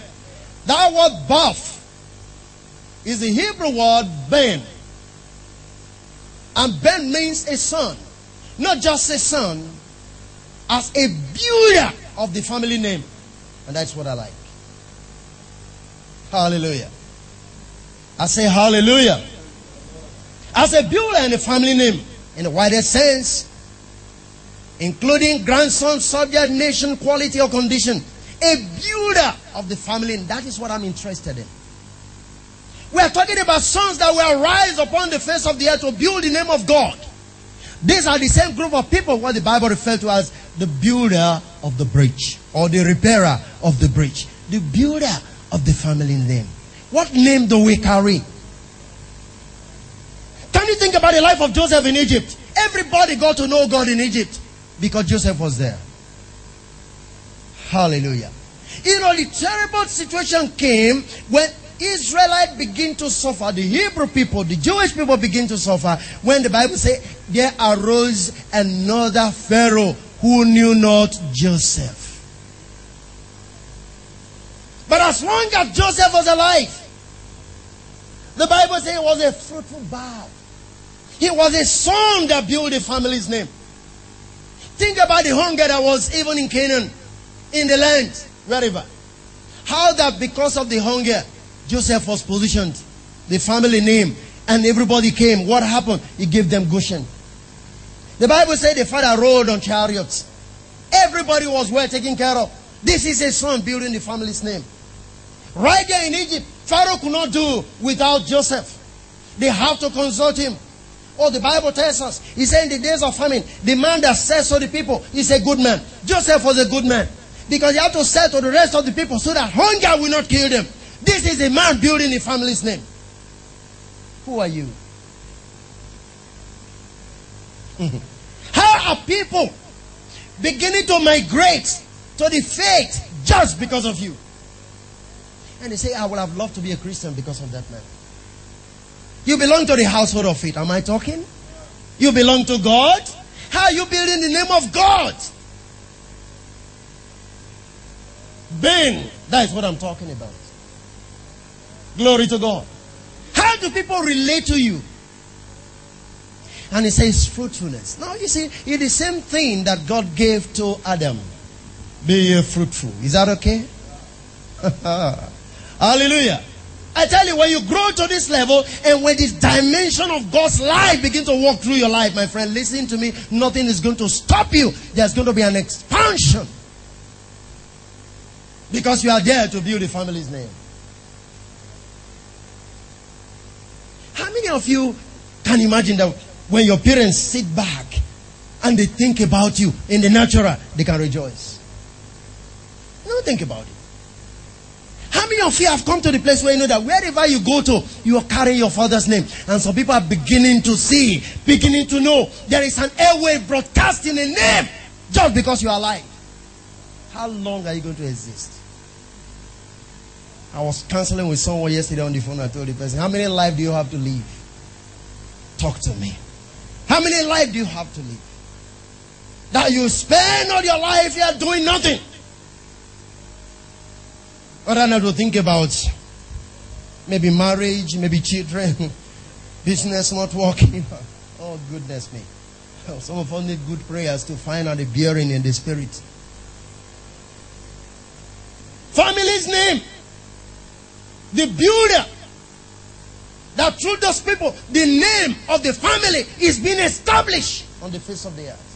A: That word buff is the Hebrew word Ben. And Ben means a son. Not just a son, as a builder of the family name. And that's what I like. Hallelujah. I say hallelujah. As a builder in the family name, in the widest sense, including grandson, subject, nation, quality, or condition. A builder of the family, and that is what I'm interested in. We are talking about sons that will rise upon the face of the earth to build the name of God. These are the same group of people what the Bible refers to as the builder of the bridge or the repairer of the bridge. The builder of the family name. What name do we carry? Can you think about the life of Joseph in Egypt? Everybody got to know God in Egypt because Joseph was there. Hallelujah. You know, the terrible situation came when Israelites begin to suffer. The Hebrew people, the Jewish people begin to suffer when the Bible says there arose another Pharaoh who knew not Joseph. But as long as Joseph was alive, the Bible says he was a fruitful bough. He was a son that built the family's name. Think about the hunger that was even in Canaan, in the land, wherever. How that because of the hunger, Joseph was positioned, the family name, and everybody came. What happened? He gave them Goshen. The Bible said the father rode on chariots. Everybody was well taken care of. This is a son building the family's name. Right there in Egypt, Pharaoh could not do without Joseph. They have to consult him. Oh, the Bible tells us. He said in the days of famine, the man that says to the people is a good man. Joseph was a good man. Because he had to say to the rest of the people so that hunger will not kill them. This is a man building a family's name. Who are you? Mhm. How are people beginning to migrate to the faith just because of you? And they say, I would have loved to be a Christian because of that man. You belong to the household of faith. Am I talking? You belong to God? How are you building the name of God? Ben, that is what I'm talking about. Glory to God. How do people relate to you? And it says fruitfulness. Now you see, it's the same thing that God gave to Adam. Be fruitful. Is that okay? <laughs> Hallelujah. I tell you, when you grow to this level and when this dimension of God's life begins to walk through your life, my friend, listen to me, nothing is going to stop you. There's going to be an expansion. Because you are there to build a family's name. How many of you can imagine that when your parents sit back and they think about you in the natural, they can rejoice? No, think about it. How many of you have come to the place where you know that wherever you go to, you are carrying your father's name? And some people are beginning to see, beginning to know there is an airway broadcasting a name just because you are alive. How long are you going to exist? I was counseling with someone yesterday on the phone. I told the person, How many lives do you have to live? Talk to me. How many lives do you have to live? That you spend all your life here doing nothing. Rather than to think about maybe marriage, maybe children, <laughs> business not working. <laughs> Oh, goodness me. <laughs> Some of us need good prayers to find out the bearing in the spirit. Family's name. The builder. That through those people, the name of the family is being established on the face of the earth.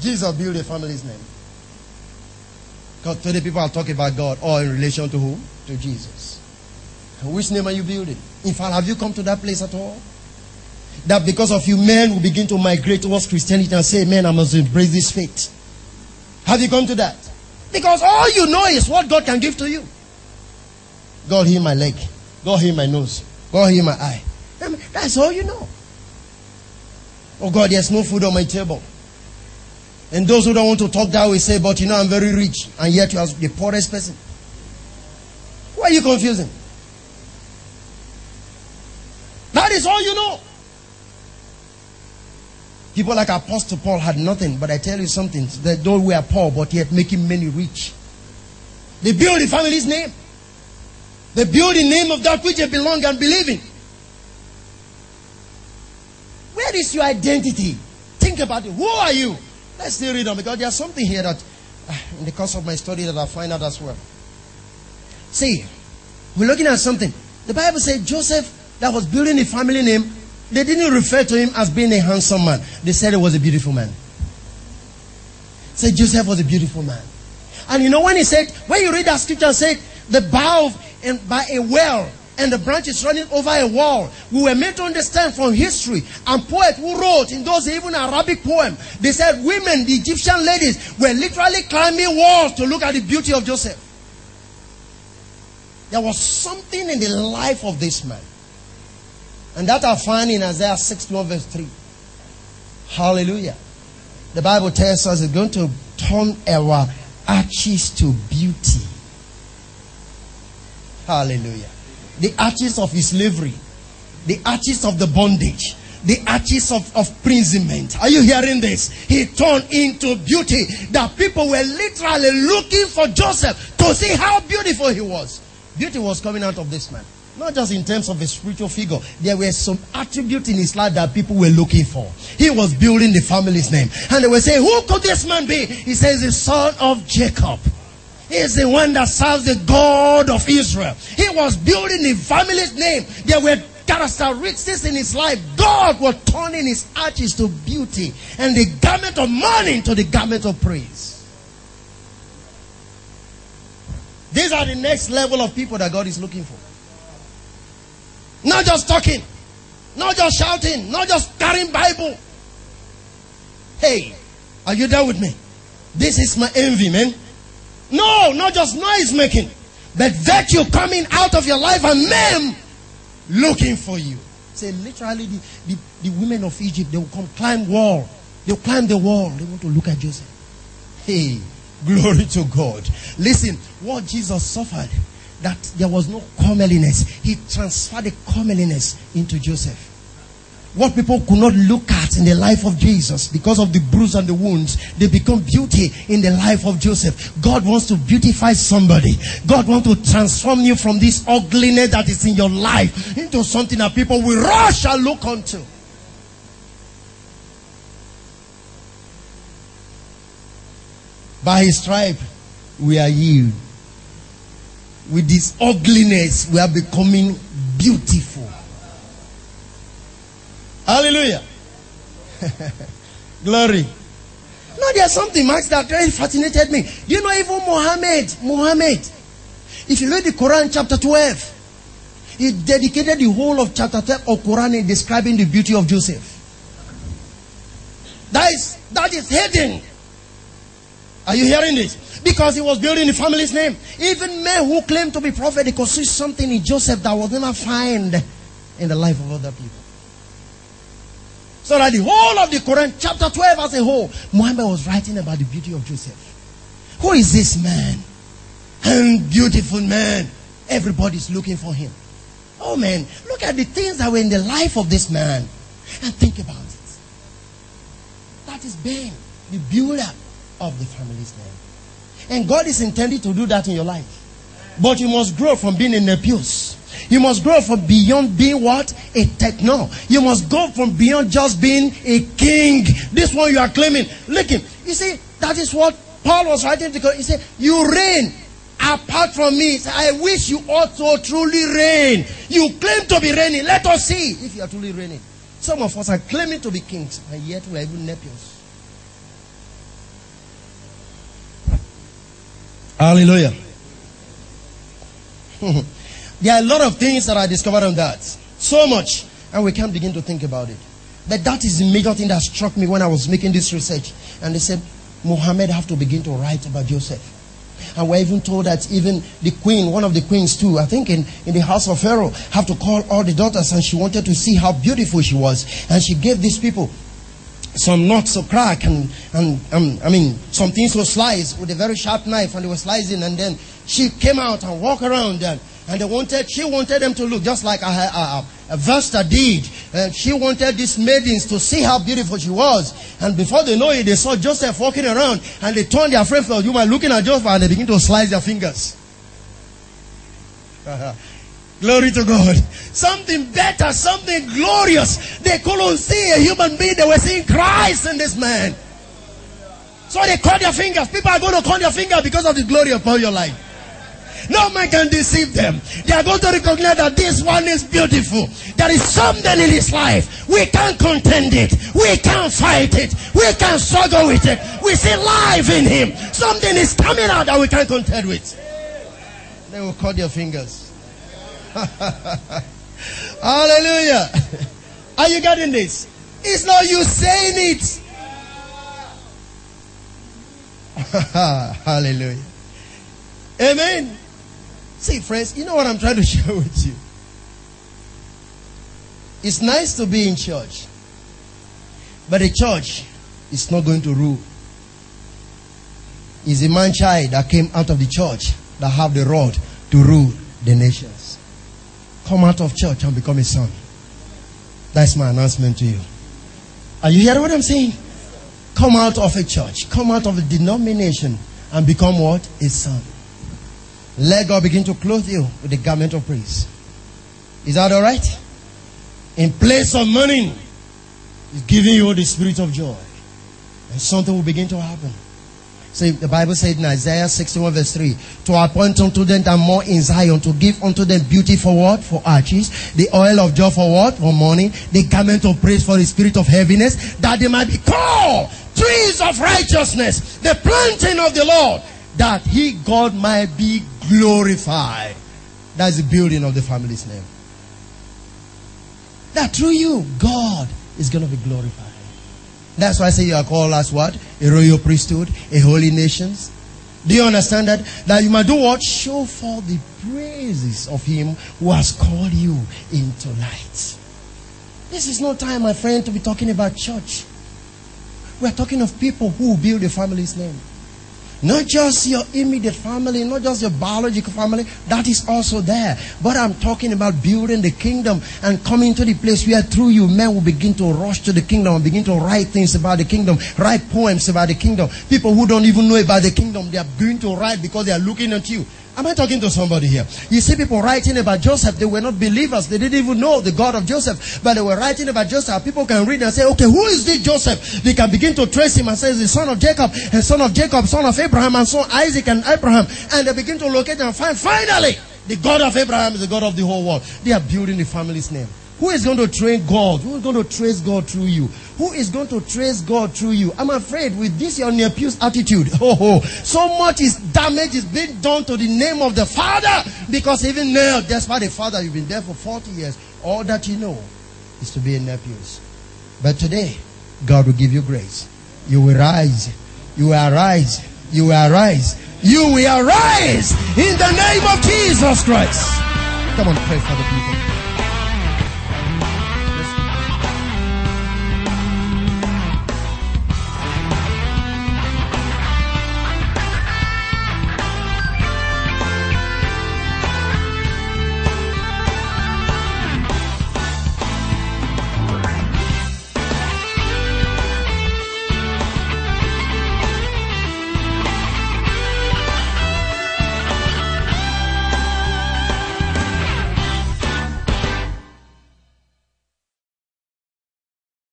A: Jesus built a family's name. Because today people are talking about God or in relation to whom? To Jesus. which name are you building? In fact, have you come to that place at all? That because of you, men will begin to migrate towards Christianity and say, Man, I must embrace this faith. Have you come to that? Because all you know is what God can give to you. God heal my leg. God heal my nose. God heal my eye. I mean, that's all you know. Oh God, there's no food on my table. And those who don't want to talk that way say, but you know, I'm very rich, and yet you are the poorest person. Why are you confusing? That is all you know. People like Apostle Paul had nothing, but I tell you something, that though we are poor, but yet making many rich. They build the family's name. They build the name of that which they belong and believe in. Where is your identity? Think about it. Who are you? Let's still read on because there's something here that, uh, in the course of my study, that I find out as well. See, we're looking at something. The Bible said Joseph, that was building a family name, they didn't refer to him as being a handsome man. They said he was a beautiful man. Said Joseph was a beautiful man. And you know when he said, when you read that scripture, said the bow and by a well and the branches running over a wall. We were made to understand from history and poets who wrote in those even Arabic poem. They said women, the Egyptian ladies, were literally climbing walls to look at the beauty of Joseph. There was something in the life of this man. And that I find in Isaiah 61 verse 3. Hallelujah. The Bible tells us it's going to turn our arches to beauty. Hallelujah the arches of his slavery, the arches of the bondage, the arches of, of imprisonment. Are you hearing this? He turned into beauty that people were literally looking for Joseph to see how beautiful he was. Beauty was coming out of this man. Not just in terms of a spiritual figure. There were some attributes in his life that people were looking for. He was building the family's name. And they were saying, who could this man be? He says, the son of Jacob. He is the one that serves the God of Israel. He was building the family's name. There were characteristics in his life, God was turning his ashes to beauty and the garment of mourning to the garment of praise. These are the next level of people that God is looking for. Not just talking, not just shouting, not just carrying Bible. Hey, are you there with me? This is my envy, man. No, not just noise making, but virtue coming out of your life and men looking for you. Say literally the, the, the women of Egypt, they will come climb wall. They'll climb the wall. They want to look at Joseph. Hey, <laughs> glory to God. Listen, what Jesus suffered, that there was no comeliness. He transferred the comeliness into Joseph. What people could not look at in the life of Jesus because of the bruise and the wounds, they become beauty in the life of Joseph. God wants to beautify somebody. God wants to transform you from this ugliness that is in your life into something that people will rush and look unto. By his stripe, we are healed. With this ugliness, we are becoming beautiful. Hallelujah. <laughs> Glory. No, there's something, Max, that really fascinated me. You know, even Muhammad, Muhammad, if you read the Quran chapter 12, he dedicated the whole of chapter 12 of Quran in describing the beauty of Joseph. That is, that is hidden. Are you hearing this? Because he was building the family's name. Even men who claim to be prophet, they could see something in Joseph that was never found in the life of other people. So that the whole of the Quran, chapter 12 as a whole, Muhammad was writing about the beauty of Joseph. Who is this man? And beautiful man. Everybody's looking for him. Oh man, look at the things that were in the life of this man and think about it. That is Ben, the builder of the family's name. And God is intended to do that in your life. But you must grow from being an nepios you must grow from beyond being what? A techno. You must go from beyond just being a king. This one you are claiming. Look him. You see, that is what Paul was writing to He said, You reign apart from me. I wish you also truly reign. You claim to be reigning. Let us see if you are truly reigning. Some of us are claiming to be kings, and yet we are even nepios. Hallelujah. <laughs> There are a lot of things that I discovered on that. So much. And we can't begin to think about it. But that is the major thing that struck me when I was making this research. And they said, Muhammad have to begin to write about Joseph. And we're even told that even the queen, one of the queens too, I think in, in the house of Pharaoh, have to call all the daughters and she wanted to see how beautiful she was. And she gave these people some nuts to crack and, and um, I mean, some things to slice with a very sharp knife and they were slicing and then she came out and walked around and and they wanted, she wanted them to look just like a, a, a Vesta did. And she wanted these maidens to see how beautiful she was. And before they know it, they saw Joseph walking around and they turned their friend for you were looking at Joseph and they begin to slice their fingers. <laughs> Glory to God. Something better, something glorious. They couldn't see a human being. They were seeing Christ in this man. So they cut their fingers. People are going to cut their fingers because of the glory upon your life. No man can deceive them. They are going to recognize that this one is beautiful. There is something in his life. We can't contend it. We can't fight it. We can't struggle with it. We see life in him. Something is coming out that we can't contend with. They will cut their fingers. <laughs> Hallelujah. Are you getting this? It's not you saying it. <laughs> Hallelujah. Amen. See, friends, you know what I'm trying to <laughs> share with you? It's nice to be in church, but the church is not going to rule. It's a man child that came out of the church that have the rod to rule the nations. Come out of church and become a son. That's my announcement to you. Are you hearing what I'm saying? Come out of a church, come out of a denomination and become what? A son. Let God begin to clothe you with the garment of praise. Is that all right? In place of mourning, He's giving you the spirit of joy. And something will begin to happen. So the Bible said in Isaiah 61 verse 3, to appoint unto them that more in Zion, to give unto them beauty for what? For arches, the oil of joy for what? For mourning, the garment of praise for the spirit of heaviness, that they might be called trees of righteousness, the planting of the Lord, that he, God, might be glorified. That's the building of the family's name. That through you, God is going to be glorified. That's why I say you are called as what? A royal priesthood, a holy nation. Do you understand that? That you might do what? Show forth the praises of him who has called you into light. This is no time, my friend, to be talking about church. We are talking of people who build a family's name. Not just your immediate family, not just your biological family, that is also there. But I'm talking about building the kingdom and coming to the place where through you men will begin to rush to the kingdom and begin to write things about the kingdom, write poems about the kingdom. People who don't even know about the kingdom, they are going to write because they are looking at you. Am I talking to somebody here? You see people writing about Joseph. They were not believers. They didn't even know the God of Joseph. But they were writing about Joseph. People can read and say, okay, who is this Joseph? They can begin to trace him and say, the son of Jacob, and son of Jacob, son of Abraham, and son Isaac and Abraham. And they begin to locate and find, finally, the God of Abraham is the God of the whole world. They are building the family's name. Who is going to train God? Who is going to trace God through you? Who is going to trace God through you? I'm afraid with this your nepios attitude, oh, <laughs> oh, so much is damage is being done to the name of the Father because even now, despite the Father, you've been there for 40 years. All that you know is to be a nepios. But today, God will give you grace. You will rise. You will arise. You will arise. You will arise in the name of Jesus Christ. Come on, pray for the people.